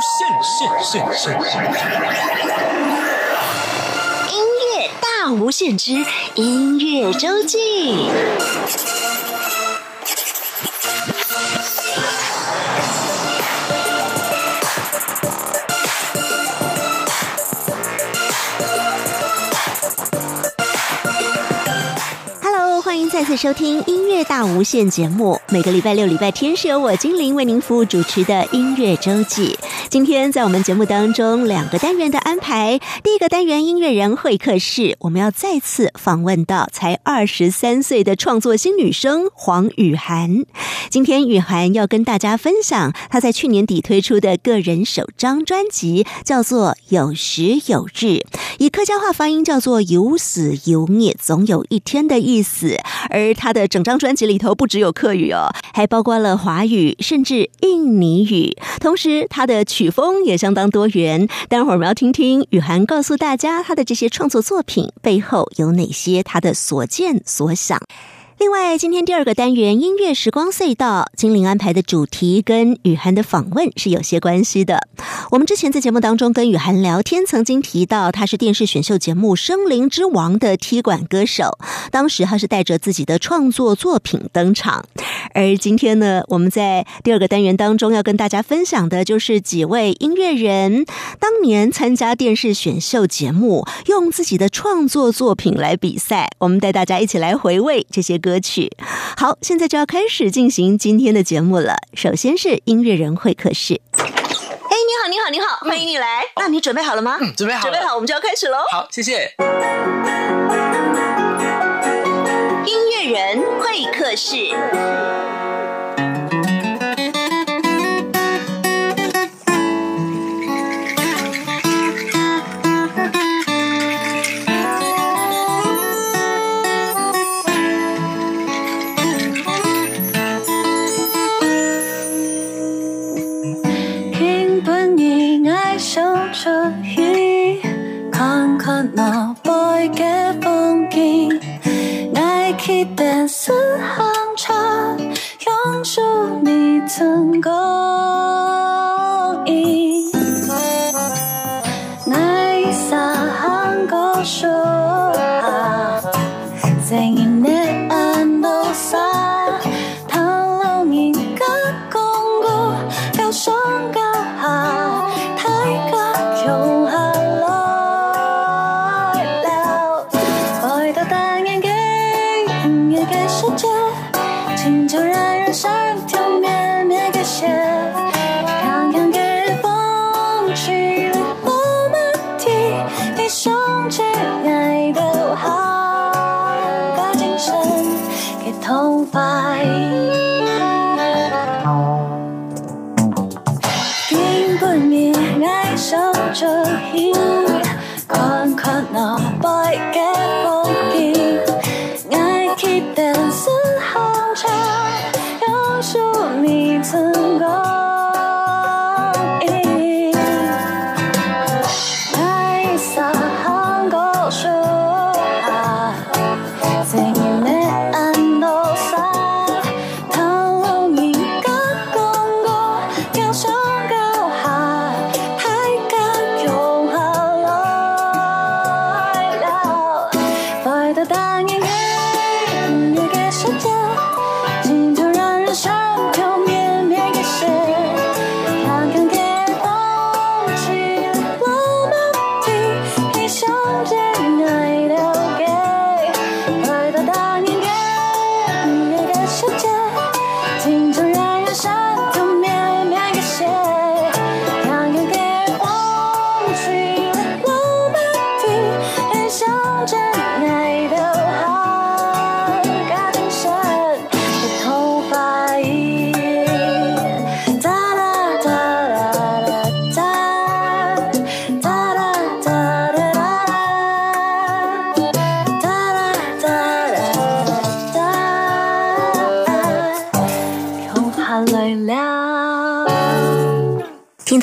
限，限限限！音乐大无限之音乐周记。Hello，欢迎再次收听音乐大无限节目。每个礼拜六、礼拜天是由我精灵为您服务主持的音乐周记。今天在我们节目当中，两个单元的安排。第一个单元音乐人会客室，我们要再次访问到才二十三岁的创作新女生黄雨涵。今天雨涵要跟大家分享她在去年底推出的个人首张专辑，叫做《有时有日》，以客家话发音叫做“有死有灭，总有一天”的意思。而她的整张专辑里头不只有客语哦，还包括了华语，甚至印尼语。同时，她的曲风也相当多元。待会儿我们要听听雨涵告诉大家，他的这些创作作品背后有哪些他的所见所想。另外，今天第二个单元音乐时光隧道，精灵安排的主题跟雨涵的访问是有些关系的。我们之前在节目当中跟雨涵聊天，曾经提到他是电视选秀节目《声林之王》的踢馆歌手，当时他是带着自己的创作作品登场。而今天呢，我们在第二个单元当中要跟大家分享的就是几位音乐人当年参加电视选秀节目，用自己的创作作品来比赛。我们带大家一起来回味这些歌曲。好，现在就要开始进行今天的节目了。首先是音乐人会客室。哎，你好，你好，你好，欢迎你来。那你准备好了吗？嗯，准备好了，准备好，我们就要开始喽。好，谢谢。音乐人会客室。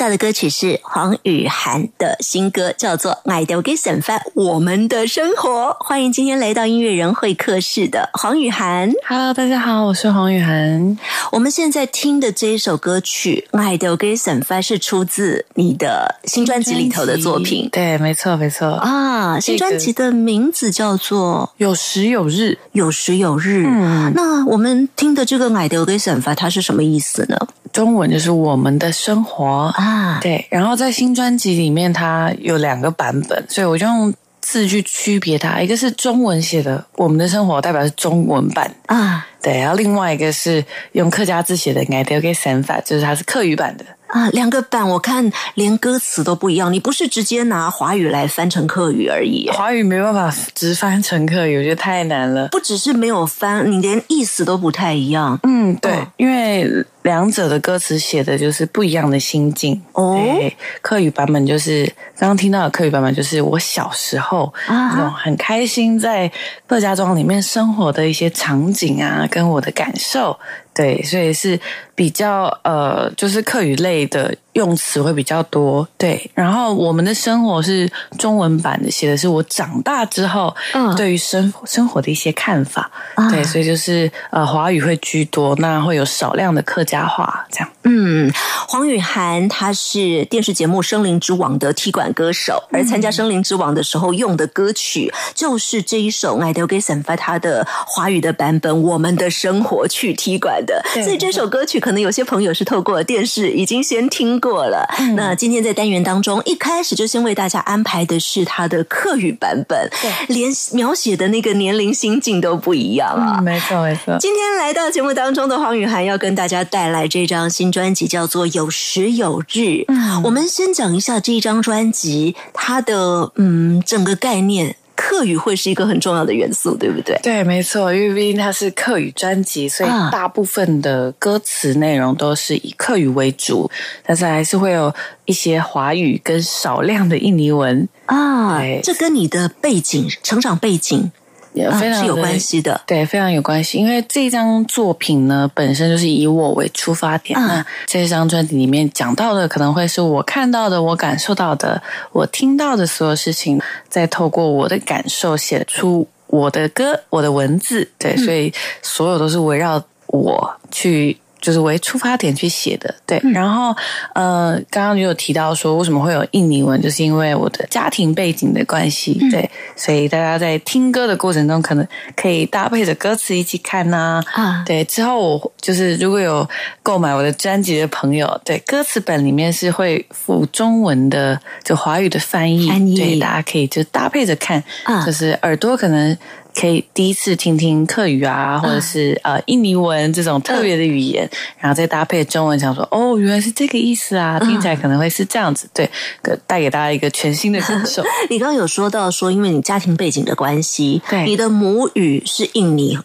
到的歌曲是黄雨涵的新歌，叫做《爱丢给沈帆我们的生活》。欢迎今天来到音乐人会客室的黄雨涵。Hello，大家好，我是黄雨涵。我们现在听的这一首歌曲《爱丢给沈帆》是出自你的新专辑里头的作品对，没错，没错。啊。新专辑的名字叫做有时有日，《有时有日》。嗯那我们听的这个《爱丢给沈帆》，它是什么意思呢？中文就是我们的生活。啊，对，然后在新专辑里面，它有两个版本，所以我就用字去区别它。一个是中文写的“我们的生活”，代表是中文版。啊对，然后另外一个是用客家字写的 “I do get s a n 法”，就是它是客语版的。啊，两个版我看连歌词都不一样，你不是直接拿华语来翻成客语而已，华语没办法直翻成客语，我觉得太难了。不只是没有翻，你连意思都不太一样。嗯，对，哦因为两者的歌词写的就是不一样的心境。哦对，客语版本就是刚刚听到的客语版本，就是我小时候啊那种很开心在客家庄里面生活的一些场景啊，跟我的感受。对，所以是比较呃，就是客语类的用词会比较多。对，然后我们的生活是中文版的，写的是我长大之后嗯对于生生活的一些看法。啊对，所以就是呃，华语会居多，那会有少量的客家话这样。嗯，黄雨涵她是电视节目《生灵之王》的踢馆歌手，而参加《生灵之王》的时候用的歌曲就是这一首《爱丢给散发》他的华语的版本《我们的生活》去踢馆的，所以这首歌曲可能有些朋友是透过电视已经先听过了。那今天在单元当中，一开始就先为大家安排的是他的客语版本，对连描写的那个年龄心境都不一样啊。嗯，没错没错。今天来到节目当中的黄雨涵要跟大家带来这张新专辑，叫做《有时有日》。嗯我们先讲一下这一张专辑，它的嗯整个概念，客语会是一个很重要的元素，对不对？对，没错，因为毕竟它是客语专辑，所以啊。大部分的歌词内容都是以客语为主，但是还是会有一些华语跟少量的印尼文，啊对，这跟你的背景、成长背景也啊非常有关。系的。对，非常有关系，因为这张作品呢本身就是以我为出发点。嗯那这张专辑里面讲到的，可能会是我看到的、我感受到的、我听到的所有事情，再透过我的感受写出我的歌、我的文字。对，所以所有都是围绕我去。就是为出发点去写的，对。然后，呃，刚刚就有提到说，为什么会有印尼文，就是因为我的家庭背景的关系，对。所以大家在听歌的过程中，可能可以搭配着歌词一起看呐、啊对，之后我就是如果有购买我的专辑的朋友，对歌词本里面是会附中文的，就华语的翻译，翻译对，大家可以就搭配着看，啊就是耳朵可能。可以第一次听听客语啊，或者是呃印尼文这种特别的语言，然后再搭配中文，想说哦，原来是这个意思啊，听起来可能会是这样子，对，给带给大家一个全新的感受。你刚刚有说到说，因为你家庭背景的关系，对。你的母语是印尼。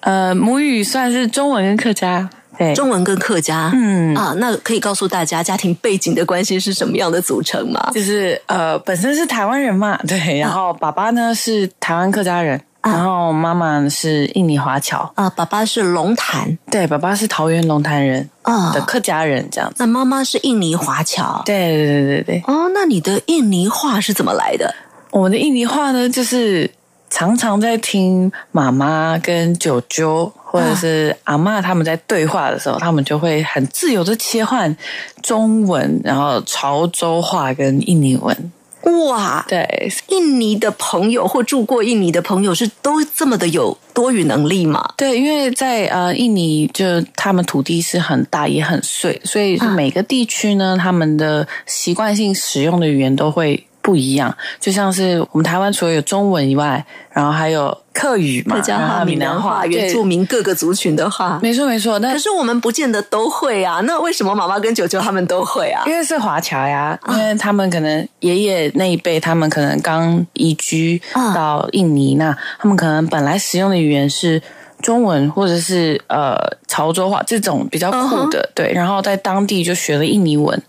呃，母语算是中文跟客家，对，中文跟客家，嗯。啊，那可以告诉大家家庭背景的关系是什么样的组成吗？就是呃，本身是台湾人嘛，对，然后爸爸呢是台湾客家人，啊然后妈妈是印尼华侨，啊，爸爸是龙潭对，爸爸是桃园龙潭人啊的，客家人，这样子。那妈妈是印尼华侨。对对对对对，哦，那你的印尼话是怎么来的？我们的印尼话呢，就是常常在听妈妈跟舅舅或者是阿嬷他们在对话的时候，他们就会很自由的切换中文，然后潮州话跟印尼文。哇，对，印尼的朋友或住过印尼的朋友是都这么的有多语能力吗？对，因为在呃印尼，就他们土地是很大也很碎，所以每个地区呢，他们的习惯性使用的语言都会不一样。就像是我们台湾除了有中文以外，然后还有客语嘛，客家话、闽南话、原住民各个族群的话。没错没错。那可是我们不见得都会啊，那为什么妈妈跟舅舅他们都会啊？因为是华侨呀，因为他们可能爷爷那一辈，他们可能刚移居啊到印尼，那他们可能本来使用的语言是中文或者是呃潮州话这种比较酷的，对，然后在当地就学了印尼文。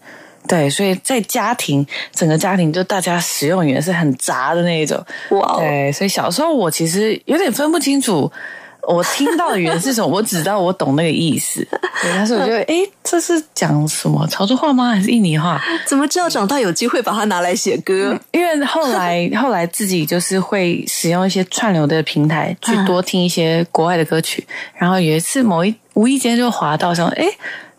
对，所以在家庭整个家庭就大家使用语言是很杂的那一种，对，所以小时候我其实有点分不清楚，我听到的语言是什么，我只知道我懂那个意思。对，但是我觉得，哎，这是讲什么潮州话吗？还是印尼话？怎么知道长大有机会把它拿来写歌？因为后来后来自己就是会使用一些串流的平台去多听一些国外的歌曲，然后有一次某一无意间就滑到说，哎。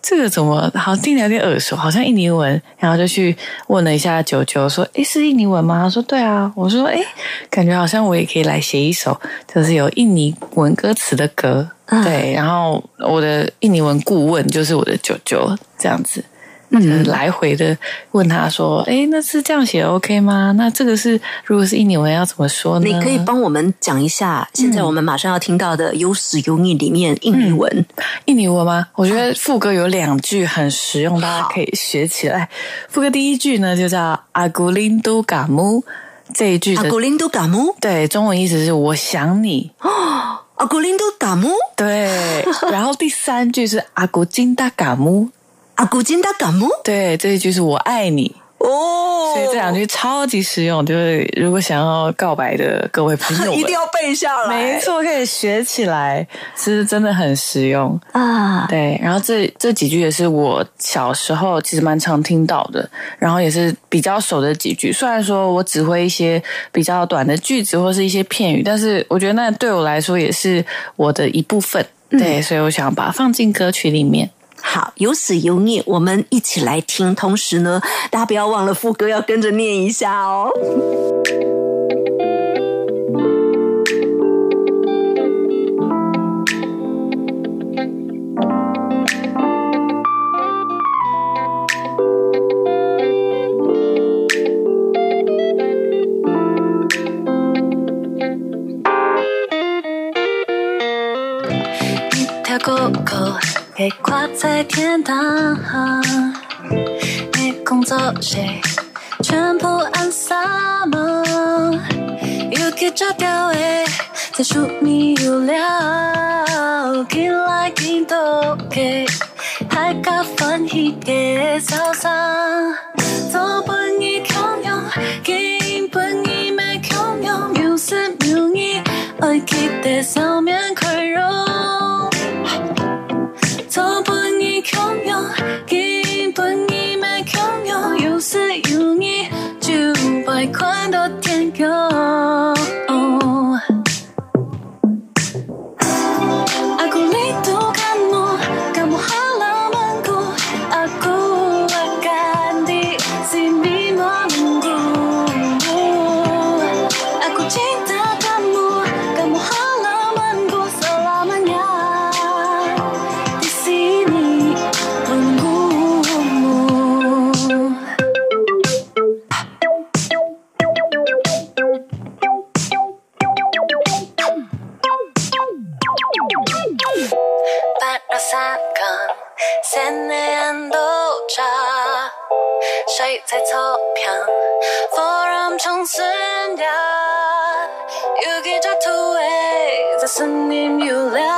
这个怎么好像听的有点耳熟，好像印尼文，然后就去问了一下九九，说：“诶，是印尼文吗？”他说：“对啊。”我说：“诶，感觉好像我也可以来写一首，就是有印尼文歌词的歌。”对，然后我的印尼文顾问就是我的九九，这样子。嗯，来回的问他说：“哎，那是这样写 OK 吗？那这个是如果是印尼文要怎么说呢？”你可以帮我们讲一下，现在我们马上要听到的有史有你里面印尼文，印尼文吗？我觉得副歌有两句很实用，大家可以学起来。副歌第一句呢，就叫阿古林都嘎木这一句，阿古林都嘎木，对，中文意思是我想你哦，阿古林都嘎木，对。然后第三句是阿古金达嘎木。阿古金达嘎木，对，这一句是我爱你哦，所以这两句超级实用，就是如果想要告白的各位朋友，一定要背下来，没错，可以学起来，其实真的很实用啊。对，然后这这几句也是我小时候其实蛮常听到的，然后也是比较熟的几句。虽然说我只会一些比较短的句子或是一些片语，但是我觉得那对我来说也是我的一部分。对，所以我想把它放进歌曲里面。好，有始有念，我们一起来听。同时呢，大家不要忘了副歌要跟着念一下哦。在天堂，没工作谁全部按萨吗？又给炸掉诶，在树迷有料，进来进都给，还加分喜给早餐，味在森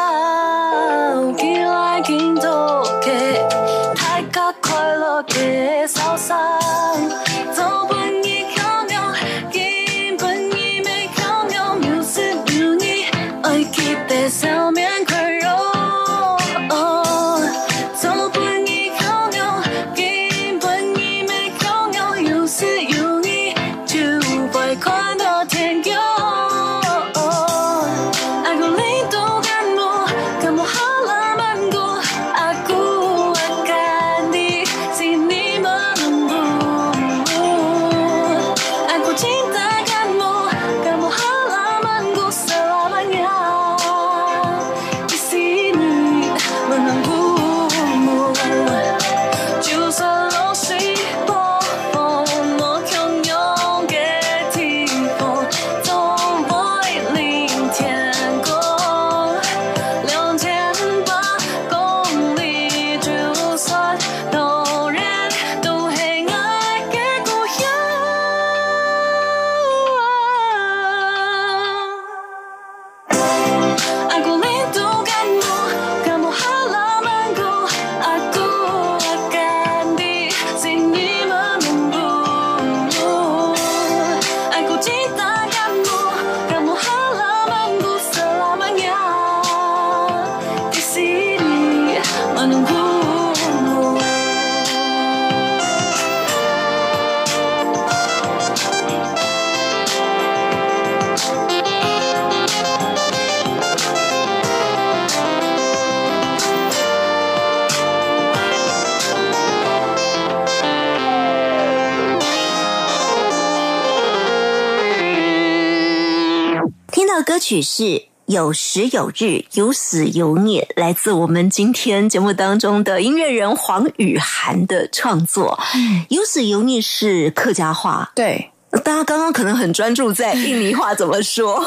的歌曲是。有时有日，有死有孽，来自我们今天节目当中的音乐人黄雨涵的创作。有死有孽是客家话，对，大家刚刚可能很专注在印尼话怎么说，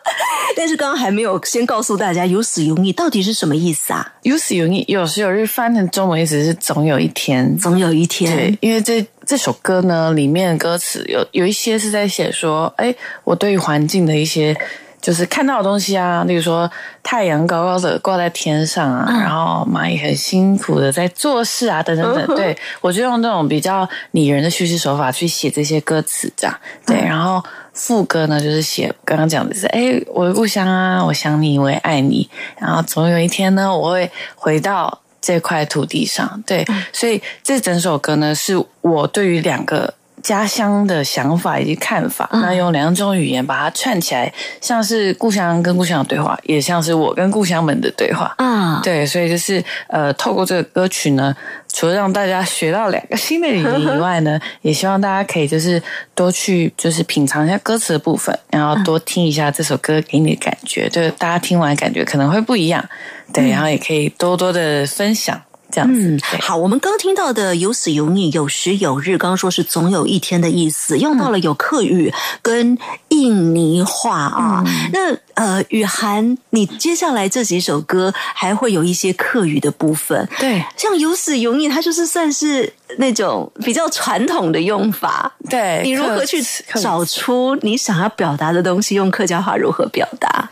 但是刚刚还没有先告诉大家有死有孽到底是什么意思啊？有死有孽，有时有日翻成中文意思是总有一天，总有一天对，，因为这这首歌呢，里面的歌词有有一些是在写说，哎，我对于环境的一些就是看到的东西啊，例如说太阳高高的挂在天上啊，然后蚂蚁很辛苦的在做事啊，等等等。对我就用这种比较拟人的叙事手法去写这些歌词，这样对。然后副歌呢，就是写刚刚讲的是，哎，我的故乡啊，我想你，我也爱你，然后总有一天呢，我会回到。这块土地上，对，所以这整首歌呢，是我对于两个家乡的想法以及看法，那用两种语言把它串起来，像是故乡跟故乡的对话，也像是我跟故乡们的对话。嗯，对，所以就是呃，透过这个歌曲呢，除了让大家学到两个新的语言以外呢，也希望大家可以就是多去就是品尝一下歌词的部分，然后多听一下这首歌给你的感觉，就是大家听完感觉可能会不一样，对，然后也可以多多的分享这样子。嗯，好，我们刚听到的有死有逆，有时有日，刚刚说是总有一天的意思，用到了有客语跟印尼话啊。那呃，雨涵，你接下来这几首歌还会有一些客语的部分，对像有死有逆，它就是算是那种比较传统的用法。对，你如何去找出你想要表达的东西？用客家话如何表达？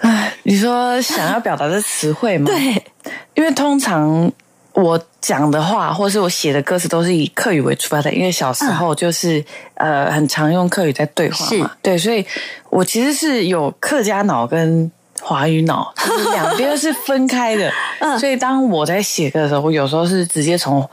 哎，你说想要表达的词汇吗？，对，因为通常我讲的话，或是我写的歌词，都是以客语为出发的。因为小时候就是、呃，很常用客语在对话嘛，对，所以我其实是有客家脑跟。华语脑就是两边是分开的，嗯 所以当我在写歌的时候，我有时候是直接从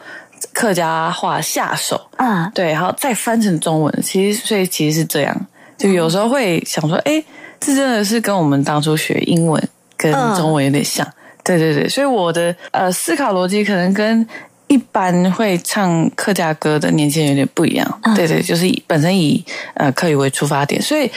客家话下手，啊，对，然后再翻成中文。其实，所以其实是这样，就有时候会想说，哎，这真的是跟我们当初学英文跟嗯中文有点像。对对对，所以我的呃思考逻辑可能跟一般会唱客家歌的年轻人有点不一样。嗯对对，就是以本身以呃客语为出发点，所以。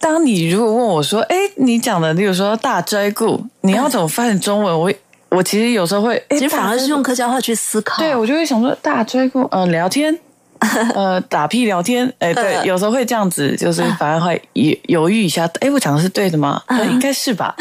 当你如果问我说：“哎，你讲的，例如说大追故，你要怎么翻译中文？”我我其实有时候会，哎，其实反而是用客家话去思考。对，我就会想说大追过呃聊天，呃打屁聊天，哎、对，嗯有时候会这样子，就是反而会犹犹豫一下，哎，我讲的是对的吗？呃应该是吧，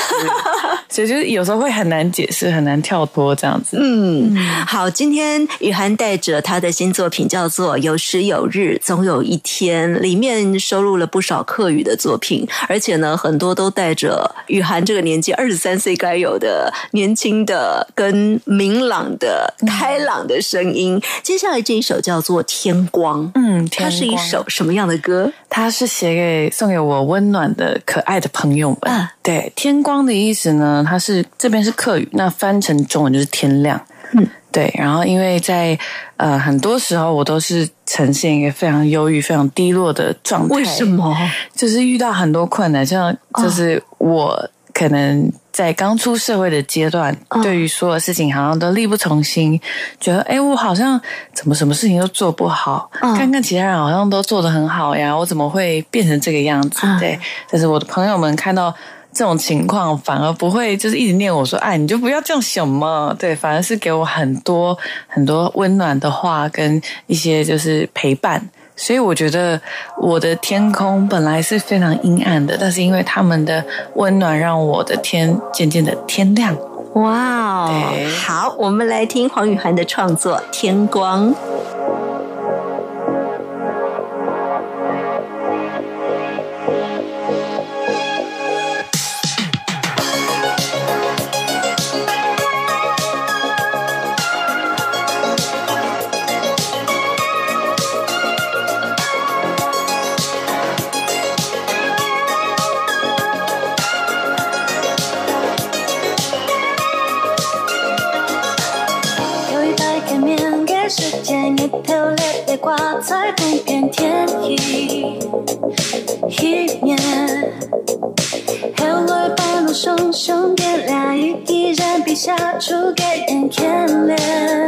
所以就是有时候会很难解释，很难跳脱这样子。嗯，好，今天雨涵带着他的新作品叫做《有时有日，总有一天》，里面收录了不少客语的作品，而且呢，很多都带着雨涵这个年纪二十三岁该有的年轻的、跟明朗的、开朗的声音。接下来这一首叫做《天光》，嗯，它是一首什么样的歌？它是写给送给我温暖的可爱的朋友们。啊对，天光的意思呢，它是这边是客语，那翻成中文就是天亮。嗯，对。然后因为在呃很多时候我都是呈现一个非常忧郁、非常低落的状态。为什？么？就是遇到很多困难，像就是我可能在刚出社会的阶段，哦对于所有事情好像都力不从心，觉得哎，诶我好像怎么什么事情都做不好，嗯看看其他人好像都做得很好呀，我怎么会变成这个样子？嗯对，但是我的朋友们看到。这种情况反而不会就是一直念我说，哎，你就不要这样想嘛。对，反而是给我很多很多温暖的话跟一些就是陪伴。所以我觉得我的天空本来是非常阴暗的，但是因为他们的温暖，让我的天渐渐的天亮。哇哦！好，我们来听黄雨涵的创作《天光》。笔下出给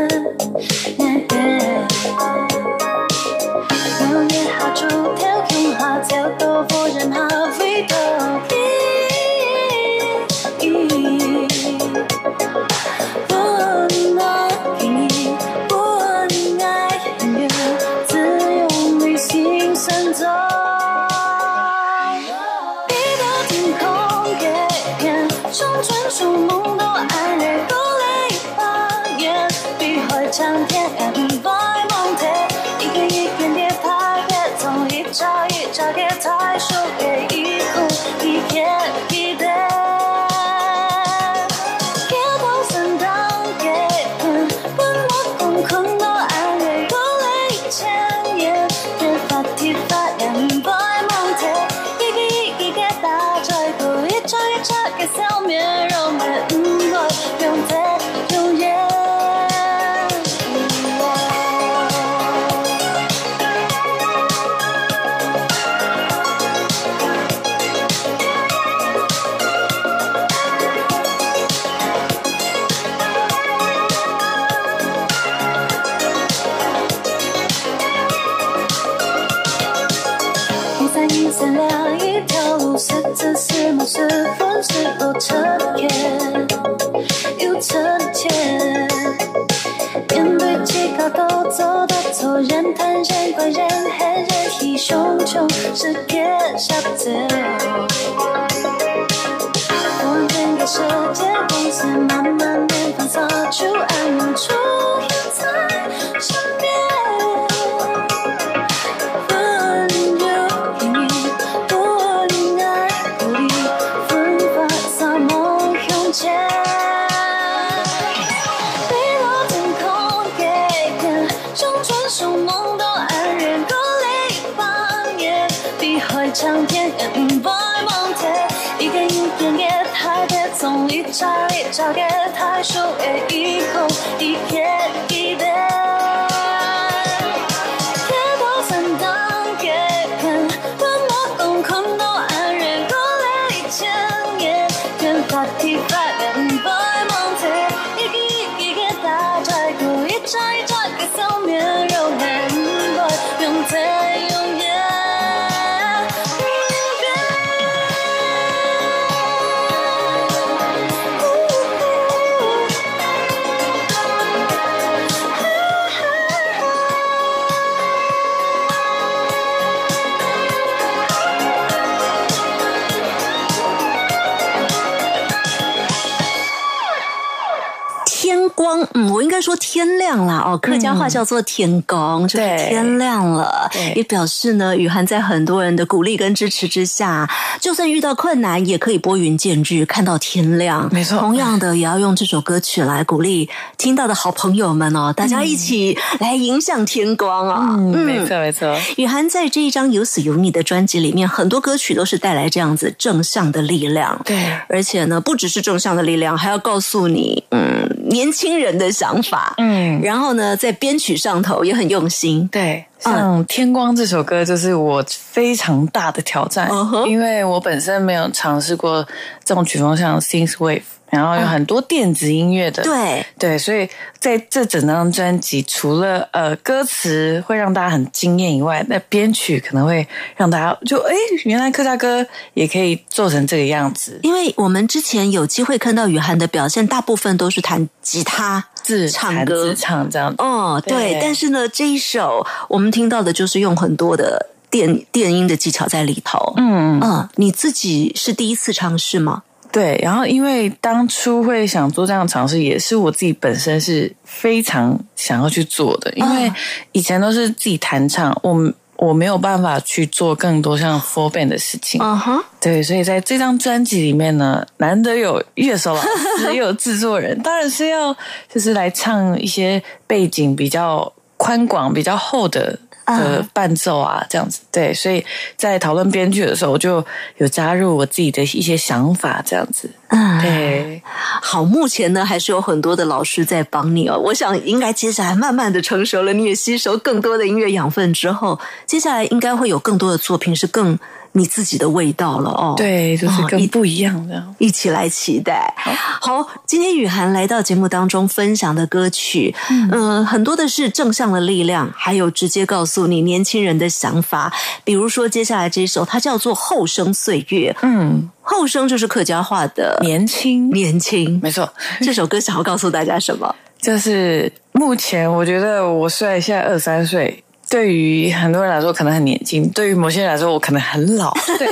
亮啦。哦，客家话叫做天光，就是天亮了，对也表示呢，雨涵在很多人的鼓励跟支持之下，就算遇到困难，也可以拨云见日，看到天亮。没错同样的，也要用这首歌曲来鼓励听到的好朋友们哦，大家一起来迎向天光啊、嗯，没错没错，雨涵在这一张《有死有你》的专辑里面，很多歌曲都是带来这样子正向的力量。对而且呢，不只是正向的力量，还要告诉你，嗯，年轻人的想法。嗯，然后呢，在编曲上头也很用心。对，像《天光》这首歌就是我非常大的挑战因为我本身没有尝试过这种曲风，像 synth wave，然后有很多电子音乐的，对，对，所以在这整张专辑，除了呃歌词会让大家很惊艳以外，那编曲可能会让大家就哎，原来客家歌也可以做成这个样子，因为我们之前有机会看到雨涵的表现，大部分都是弹吉他、自唱歌自。唱这样子。哦，对，对但是呢，这一首我们听到的就是用很多的电电音的技巧在里头。嗯，嗯，你自己是第一次尝试吗？对，然后因为当初会想做这样的尝试，也是我自己本身是非常想要去做的，因为以前都是自己弹唱，我我没有办法去做更多像 full band 的事情。嗯哼，对，所以在这张专辑里面呢，难得有乐手老师，也有制作人，当然是要就是来唱一些背景比较宽广、比较厚的。的伴奏啊，这样子对，所以在讨论编剧的时候，我就有加入我自己的一些想法，这样子。嗯，对，好，目前呢还是有很多的老师在帮你哦。我想应该接下来慢慢的成熟了，你也吸收更多的音乐养分之后，接下来应该会有更多的作品是更你自己的味道了哦。。对，就是哦一更不一样的。一起来期待。好，今天雨涵来到节目当中分享的歌曲，嗯、很多的是正向的力量，还有直接告诉你年轻人的想法。比如说接下来这一首，它叫做《后生岁月》，嗯，后生就是客家话的年轻，年轻。没错，这首歌想要告诉大家什么？就是目前我觉得我虽然现在二三岁。对于很多人来说可能很年轻，对于某些人来说我可能很老。对，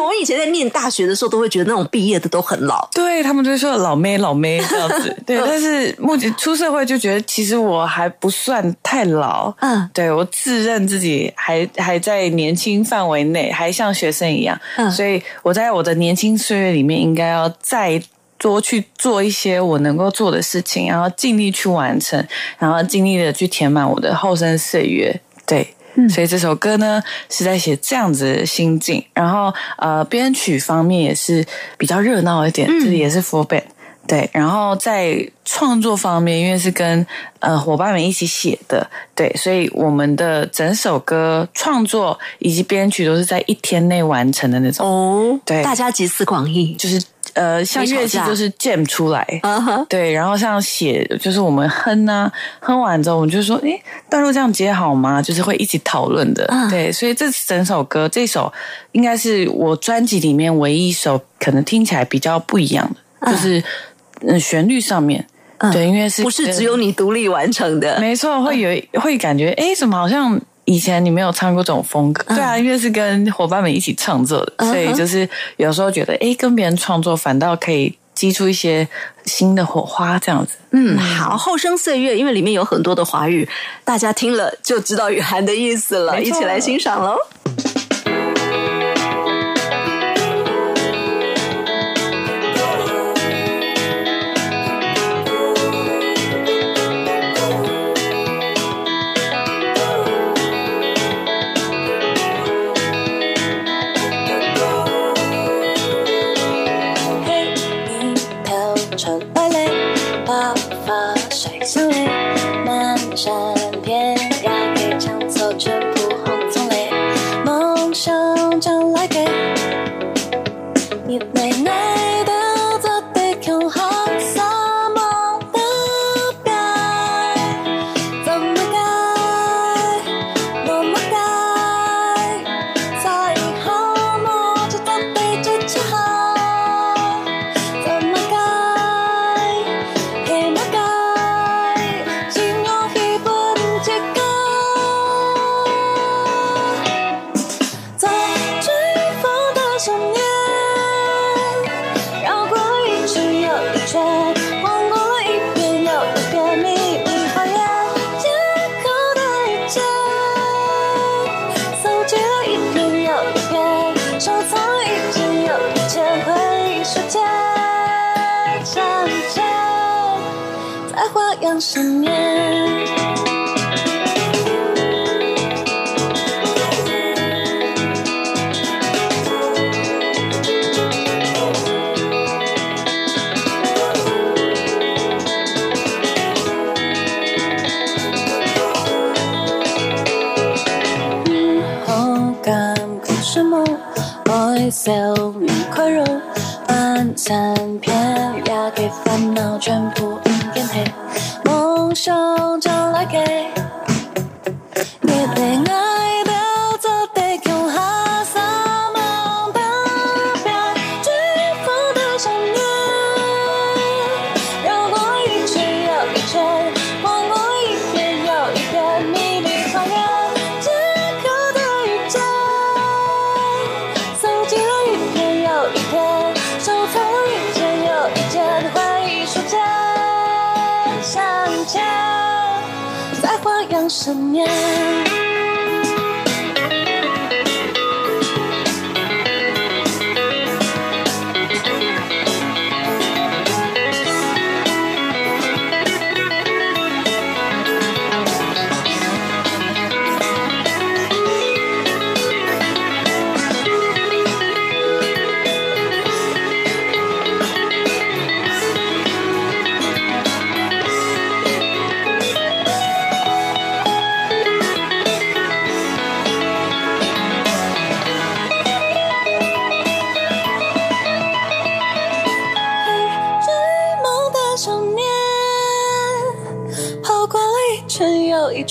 我以前在念大学的时候，都会觉得那种毕业的都很老。对他们就会说老妹老妹这样子。对，但是目前出社会就觉得其实我还不算太老。嗯对我自认自己还还在年轻范围内，还像学生一样。嗯所以我在我的年轻岁月里面，应该要再多去做一些我能够做的事情，然后尽力去完成，然后尽力的去填满我的后生岁月。对。所以这首歌呢是在写这样子的心境，然后呃编曲方面也是比较热闹一点，这里也是 band。对，然后在创作方面，因为是跟呃伙伴们一起写的，对，所以我们的整首歌创作以及编曲都是在一天内完成的那种，哦，对大家集思广益。就是呃，像乐器就是 jam 出来，对，然后像写就是我们哼啊，哼完之后我们就说，诶，段落这样接好吗？就是会一起讨论的，嗯。对，所以这整首歌，这首应该是我专辑里面唯一一首可能听起来比较不一样的，就是嗯旋律上面，对，因为是不是只有你独立完成的，没错，会有会感觉，哎，怎么好像。以前你没有唱过这种风格，对啊，因为是跟伙伴们一起创作的，嗯所以就是有时候觉得，哎，跟别人创作反倒可以激出一些新的火花，这样子。嗯，好，后生岁月，因为里面有很多的华语，大家听了就知道雨涵的意思了，一起来欣赏喽。世界，相见，在花样十年。三片，要给烦恼全部变。黑，梦想就来给，上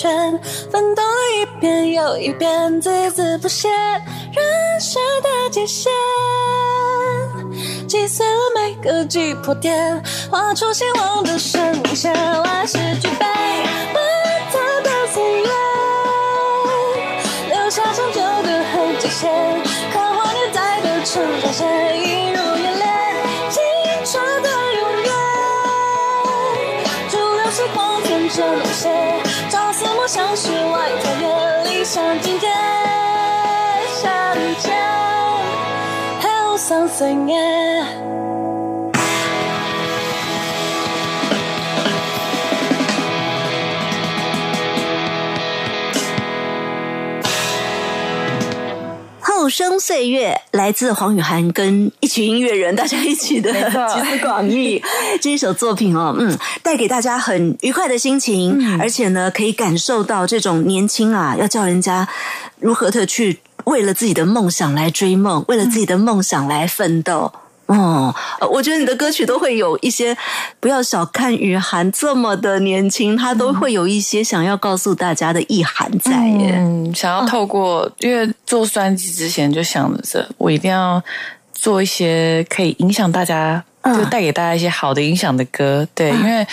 圈又一圈，奋斗了一遍又一遍，孜孜不懈，人生的极限，击碎了每个击破点，画出希望的声线，万事俱备，奔腾的岁月。留下长久的痕迹线，刻画年代的成长线，映入眼帘，青春的永远。逐流时光天真无邪，后生岁月来自黄雨涵跟一群音乐人，大家一起的集思广益。这一首作品哦，嗯，带给大家很愉快的心情，嗯。而且呢，可以感受到这种年轻啊，要叫人家如何的去为了自己的梦想来追梦，为了自己的梦想来奋斗。哦，呃我觉得你的歌曲都会有一些，不要小看雨涵这么的年轻，他都会有一些想要告诉大家的意涵在耶。嗯，想要透过，因为做专辑之前就想着，我一定要做一些可以影响大家，嗯就带给大家一些好的影响的歌。对，因为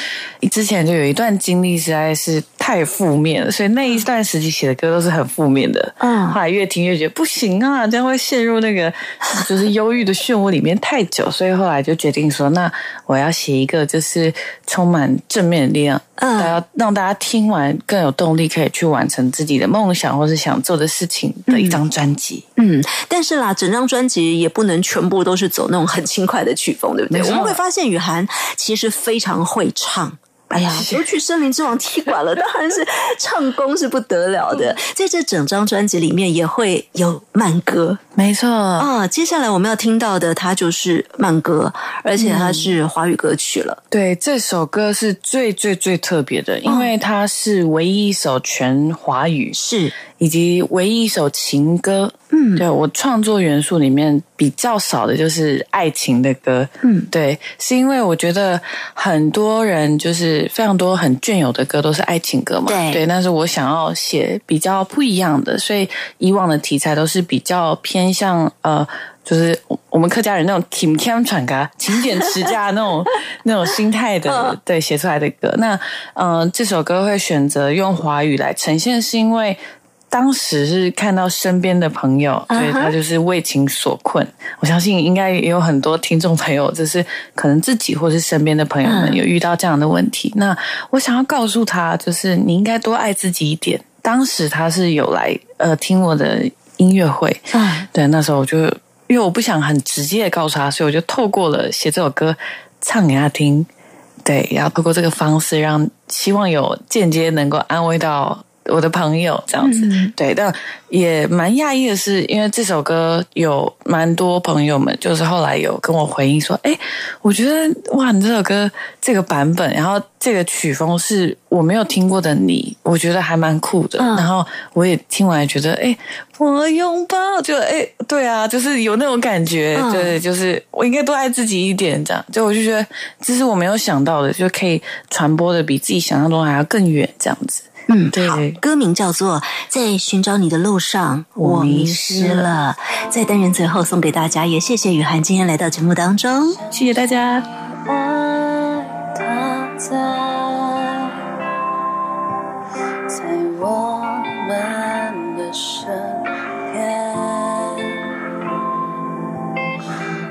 之前就有一段经历实在是太负面了，所以那一段时期写的歌都是很负面的。嗯后来越听越觉得不行啊，这样会陷入那个 就是忧郁的漩涡里面太久，所以后来就决定说，那我要写一个就是充满正面的力量，嗯大家让大家听完更有动力，可以去完成自己的梦想或是想做的事情的一张专辑。嗯，但是啦，整张专辑也不能全部都是走那种很轻快的曲风，对不对？我们会发现雨涵其实非常会唱。哎呀，都去森林之王踢馆了，当然是 唱功是不得了的。在这整张专辑里面也会有慢歌没错，啊。接下来我们要听到的，它就是慢歌，而且它是华语歌曲了。对，这首歌是最最最特别的，因为它是唯一一首全华语，是，以及唯一一首情歌。嗯，对我创作元素里面比较少的就是爱情的歌。嗯，对，是因为我觉得很多人就是非常多很隽永的歌都是爱情歌嘛。对对，但是我想要写比较不一样的，所以以往的题材都是比较偏向呃。就是我我们客家人那种勤俭传嘎、勤俭持家那种 那种心态的，对写出来的歌。那嗯、呃这首歌会选择用华语来呈现，是因为当时是看到身边的朋友，所以他就是为情所困。我相信应该也有很多听众朋友，就是可能自己或是身边的朋友们嗯有遇到这样的问题。那我想要告诉他，就是你应该多爱自己一点。当时他是有来呃听我的音乐会，嗯对，那时候我就因为我不想很直接的告诉他，所以我就透过了写这首歌唱给他听，对，然后透过这个方式让希望有间接能够安慰到我的朋友这样子，对，但也蛮讶异的是，因为这首歌有蛮多朋友们就是后来有跟我回应说，哎，我觉得哇，你这首歌这个版本，然后这个曲风是我没有听过的你，我觉得还蛮酷的，嗯。然后我也听完觉得，哎，我拥抱，就哎，对啊，就是有那种感觉，嗯。对，就是我应该多爱自己一点，这样，就我就觉得这是我没有想到的，就可以传播的比自己想象中还要更远，这样子。嗯，对好，歌名叫做《在寻找你的路上，我我迷迷失失了》。在单元最后送给大家，也谢谢雨涵今天来到节目当中。谢谢大家。爱它在，在我们的身边，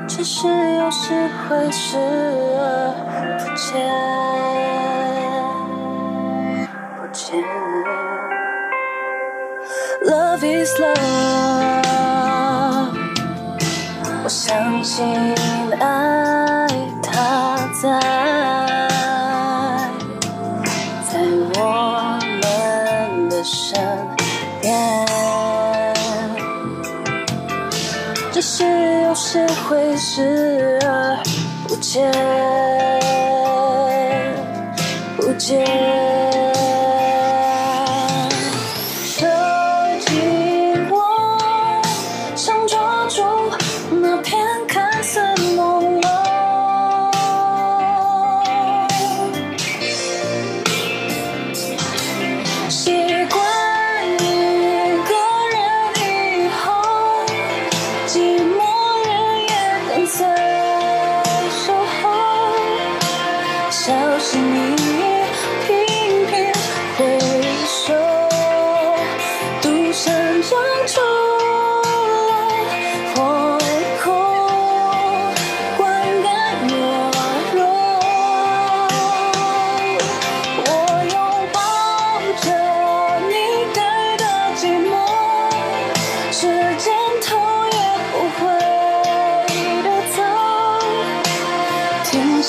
只是有时会视而不见，Love is love，我相信爱它在，在我们的身边，只是有时会视而不见，不见。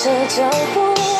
这脚步。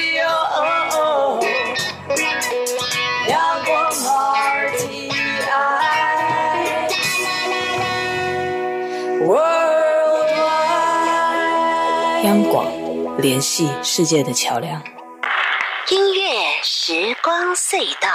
联系世界的桥梁。音乐时光隧道。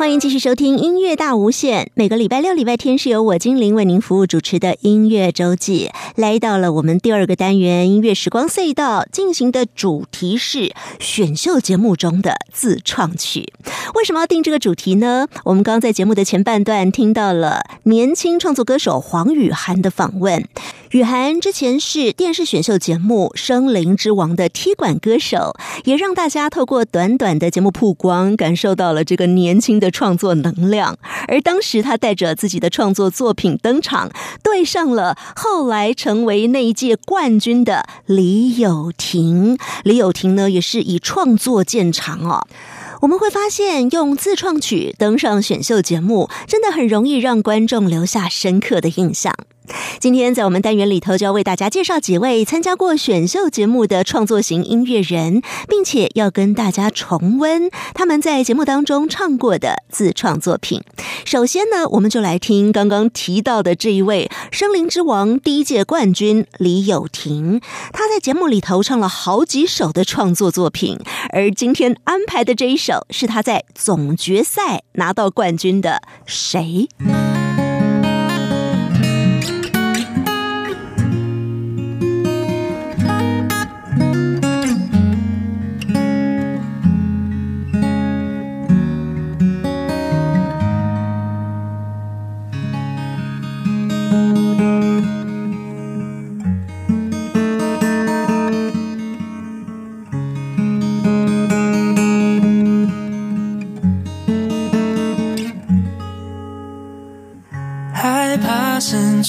欢迎继续收听音乐大无限。每个礼拜六、礼拜天是由我精灵为您服务主持的音乐周记，来到了我们第二个单元音乐时光隧道，进行的主题是选秀节目中的自创曲。为什么要定这个主题呢？我们刚刚在节目的前半段听到了年轻创作歌手黄雨涵的访问。雨涵之前是电视选秀节目《声林之王》的踢馆歌手，也让大家透过短短的节目曝光，感受到了这个年轻的创作能量。而当时他带着自己的创作作品登场，对上了后来成为那一届冠军的李友廷。李友廷呢，也是以创作见长哦。我们会发现，用自创曲登上选秀节目，真的很容易让观众留下深刻的印象。今天在我们单元里头，就要为大家介绍几位参加过选秀节目的创作型音乐人，并且要跟大家重温他们在节目当中唱过的自创作品。首先呢，我们就来听刚刚提到的这一位《声林之王》第一届冠军李友廷，他在节目里头唱了好几首的创作作品，而今天安排的这一首是他在总决赛拿到冠军的《谁》。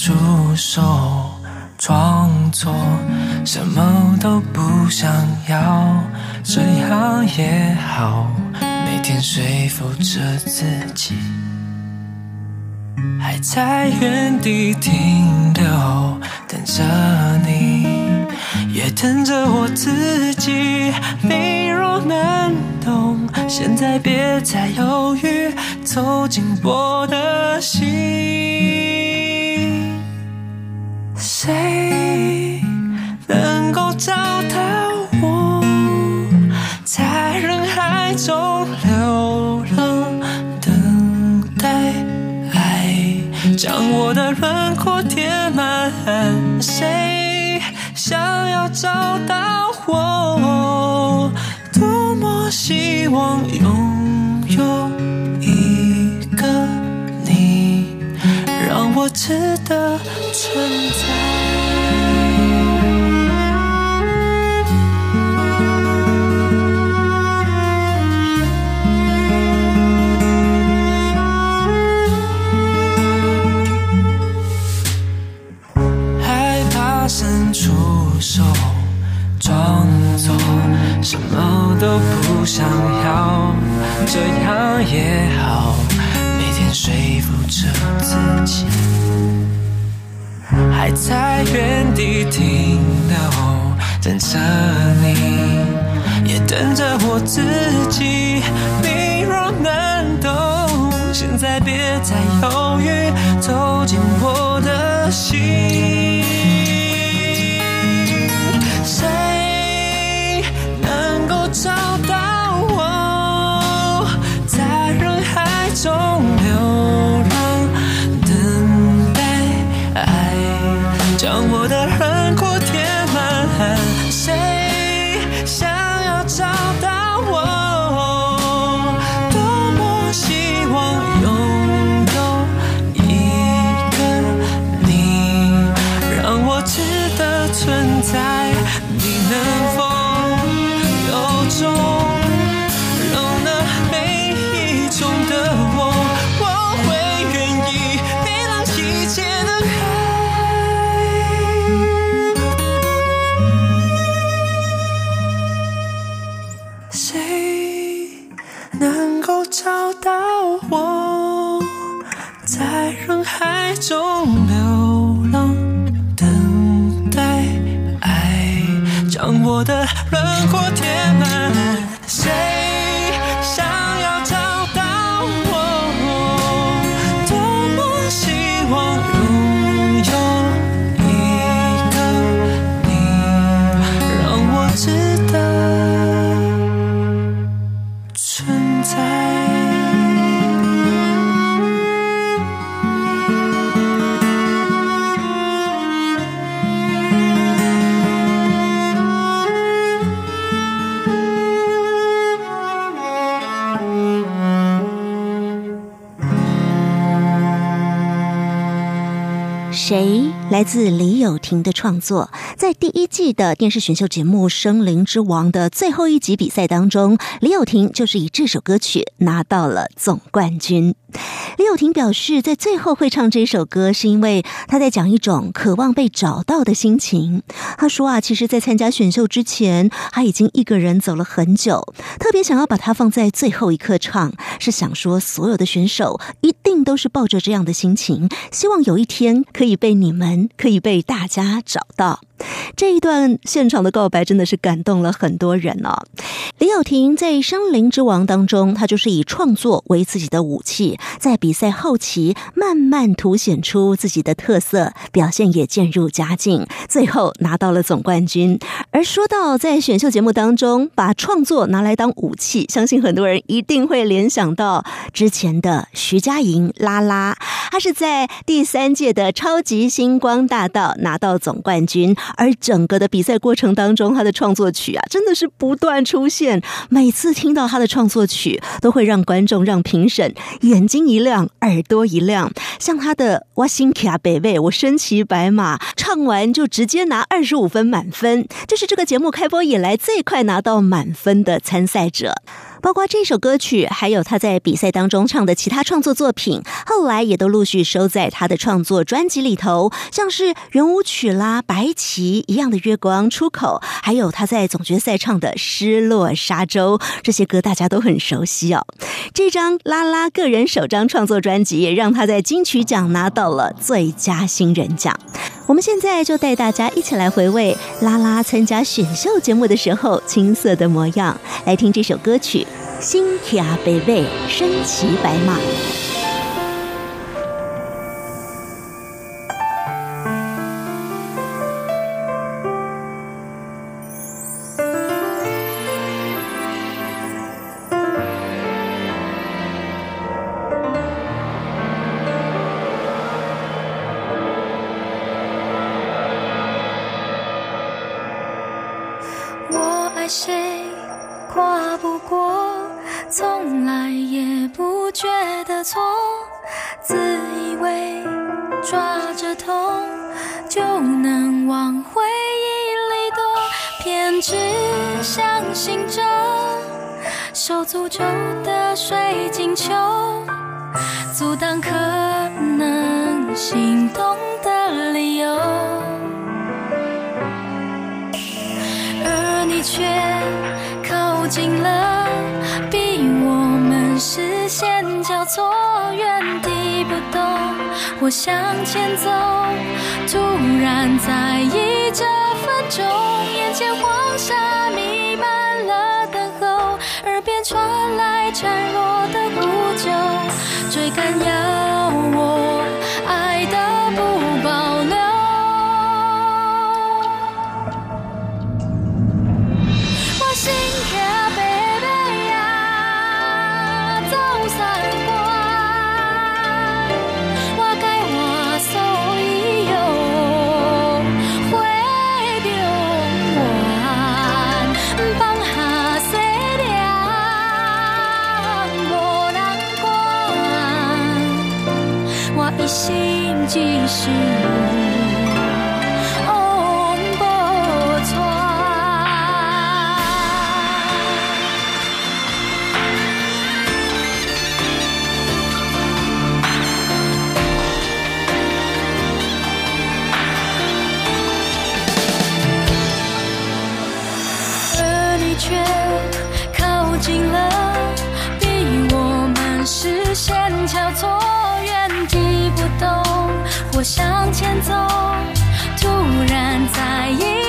出手装作什么都不想要，这样也好，每天说服着自己，还在原地停留，等着你，也等着我自己。你若能懂，现在别再犹豫，走进我的心。值得存在。害怕伸出手装作什么都不想要这样也好每天说服着自己。还在原地停留，等着你，也等着我自己。你若能懂，现在别再犹豫，走进我的心。来自李友的创作，在第一季的电视选秀节目《生灵之王》的最后一集比赛当中，李友廷就是以这首歌曲拿到了总冠军。李友廷表示，在最后会唱这首歌，是因为他在讲一种渴望被找到的心情。他说啊，其实，在参加选秀之前，他已经一个人走了很久，特别想要把它放在最后一刻唱，是想说所有的选手一定都是抱着这样的心情，希望有一天可以被你们，可以被大家他找到。这一段现场的告白真的是感动了很多人哦。李友廷在《森林之王》当中，他就是以创作为自己的武器，在比赛后期慢慢凸显出自己的特色，表现也渐入佳境，最后拿到了总冠军。而说到在选秀节目当中把创作拿来当武器，相信很多人一定会联想到之前的徐佳莹拉拉，她是在第三届的超级星光大道拿到总冠军。而整个的比赛过程当中，他的创作曲啊，真的是不断出现。每次听到他的创作曲，都会让观众、让评审眼睛一亮，耳朵一亮。像他的《我心卡北北》，我身骑白马，唱完就直接拿二十五分满分，这是这个节目开播以来最快拿到满分的参赛者。包括这首歌曲，还有他在比赛当中唱的其他创作作品，后来也都陆续收在他的创作专辑里头，像是圆舞曲啦、白旗一样的月光、出口，还有他在总决赛唱的《失落沙洲》，这些歌大家都很熟悉哦。这张拉拉个人首张创作专辑，也让他在金曲奖拿到了最佳新人奖。我们现在就带大家一起来回味拉拉参加选秀节目的时候青涩的模样，来听这首歌曲《心卡贝贝身骑白马》。觉得错，自以为抓着痛就能往回忆里躲，偏执相信着受诅咒的水晶球，阻挡可能心动的理由。而你却靠近了，视线交错，原地不动。我向前走，突然在意这分钟，眼前黄沙弥漫了等候，耳边传来孱弱的呼救，追赶要我向前走。突然在意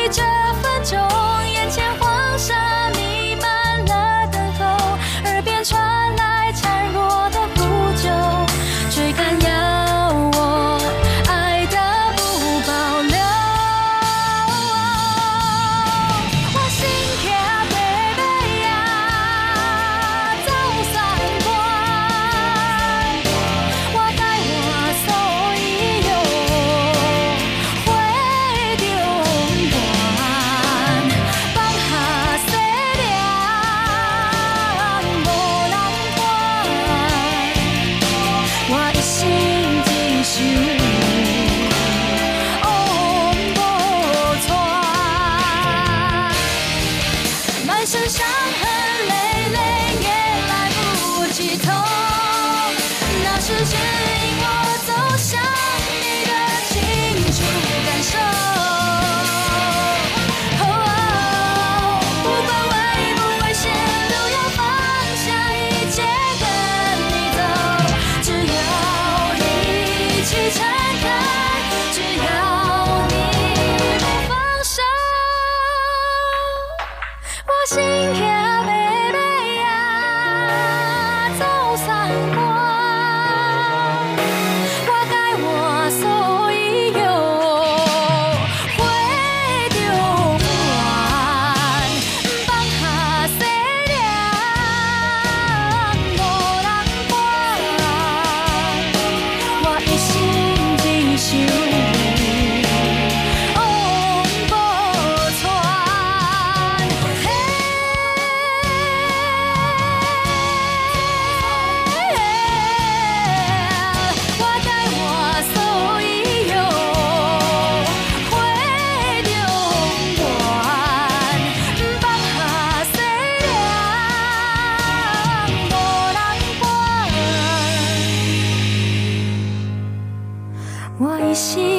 心。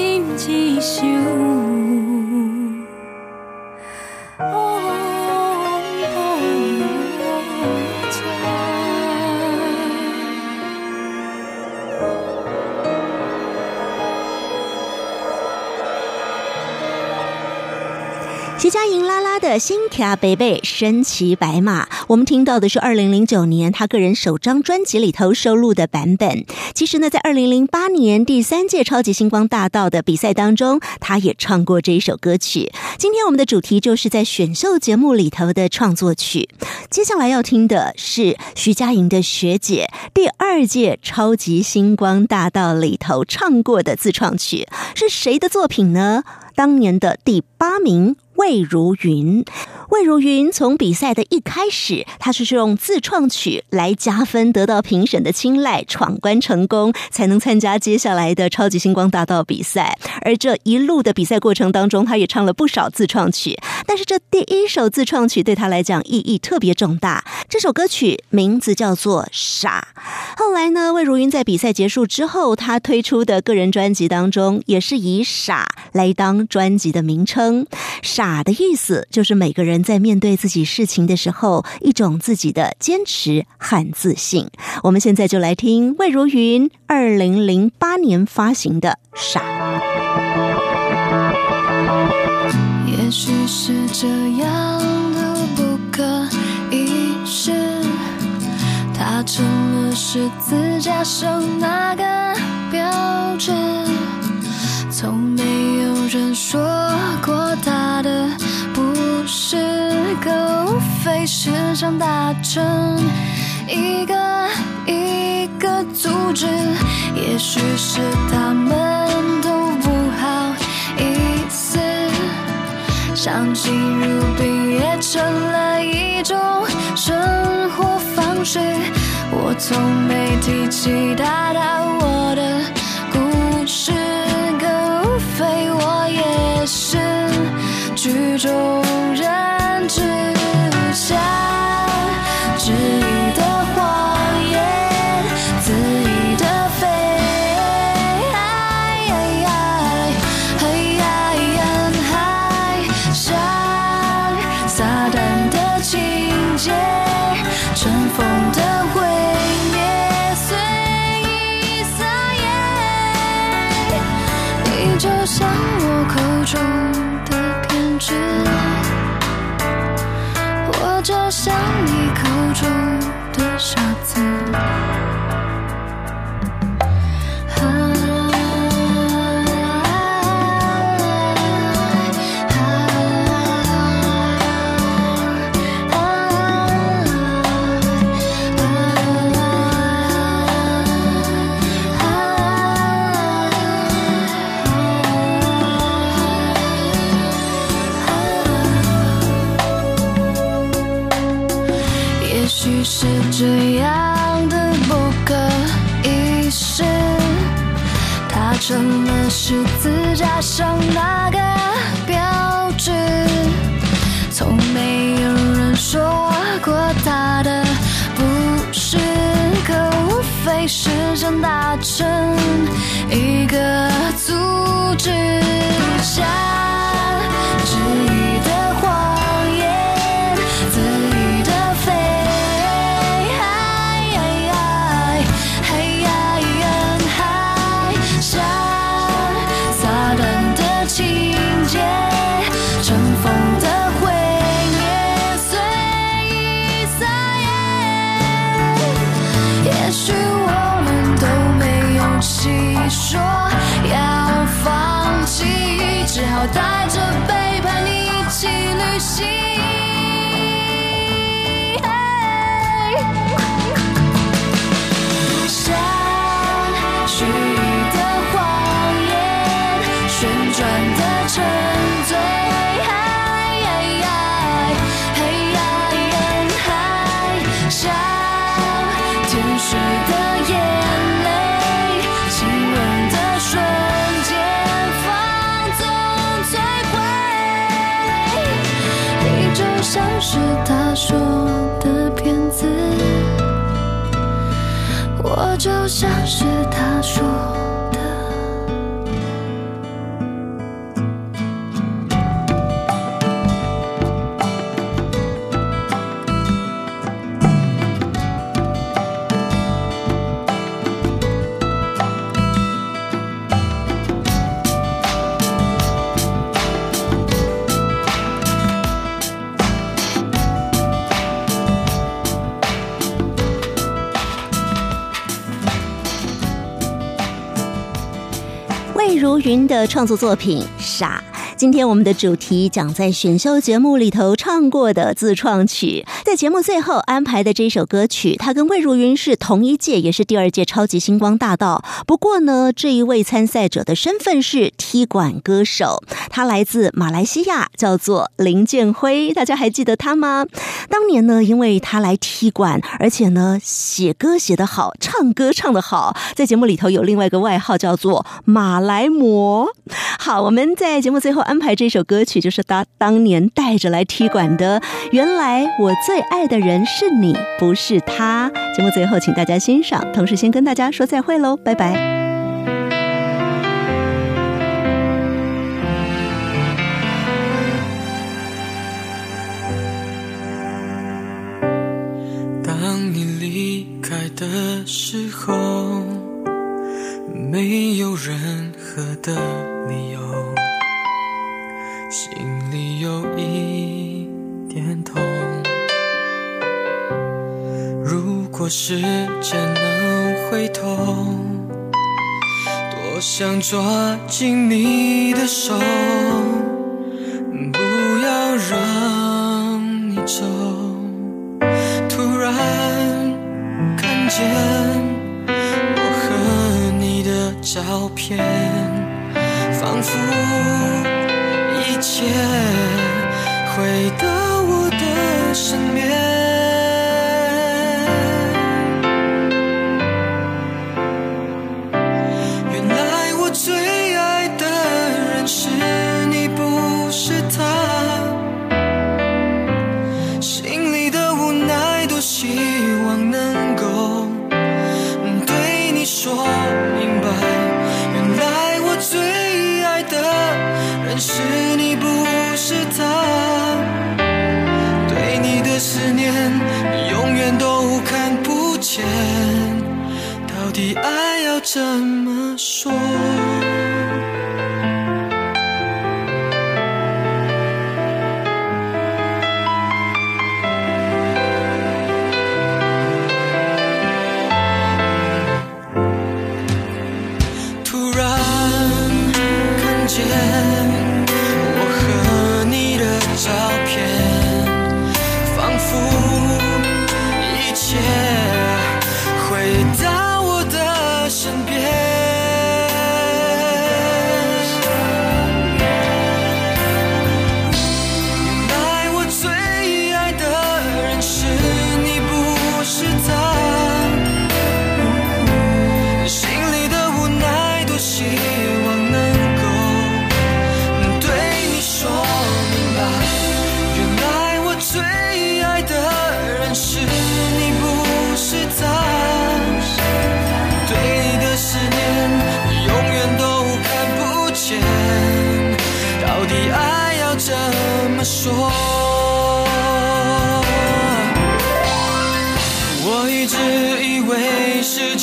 徐佳莹拉拉的新卡贝贝身骑白马，我们听到的是二零零九年他个人首张专辑里头收录的版本。其实呢，在二零零八年第三届超级星光大道的比赛当中，他也唱过这一首歌曲。今天我们的主题就是在选秀节目里头的创作曲。接下来要听的是徐佳莹的学姐第二届超级星光大道里头唱过的自创曲，是谁的作品呢？当年的第八名魏如云。魏如云从比赛的一开始，他是用自创曲来加分，得到评审的青睐，闯关成功，才能参加接下来的超级星光大道比赛。而这一路的比赛过程当中，他也唱了不少自创曲。但是这第一首自创曲对他来讲意义特别重大。这首歌曲名字叫做《傻》。后来呢，魏如云在比赛结束之后，他推出的个人专辑当中，也是以“傻”来当专辑的名称。“傻”的意思就是每个人在面对自己事情的时候，一种自己的坚持和自信。我们现在就来听魏如云二零零八年发行的《傻》。也许是这样的不可一世，他成了十字架上那个标志。从没想达成一个一个组织。也许是他们都不好意思。相敬如宾也成了一种生活方式。我从没提起他他我的故事，可无非我也是剧中是这样的不可一世，它成了十字架上那个标志。从没有人说过他的不是，可无非是想达成一个组织就像是他说魏如云的创作作品《傻》。今天我们的主题讲在选秀节目里头唱过的自创曲，在节目最后安排的这首歌曲，它跟魏如云是同一届，也是第二届超级星光大道。不过呢，这一位参赛者的身份是踢馆歌手，他来自马来西亚，叫做林建辉。大家还记得他吗？当年呢，因为他来踢馆，而且呢写歌写得好，唱歌唱得好，在节目里头有另外一个外号叫做马来魔。好，我们在节目最后安排这首歌曲，就是他当年带着来踢馆的。原来我最爱的人是你不是他。节目最后请大家欣赏同时先跟大家说再会喽。拜拜。当你离开的时候没有任何的理由心里有一果时间能回头，多想抓紧你的手，不要让你走。突然看见我和你的照片，仿佛一切回到我的身边。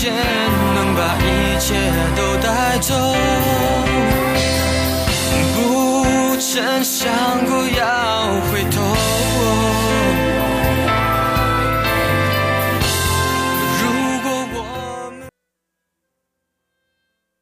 Yeah.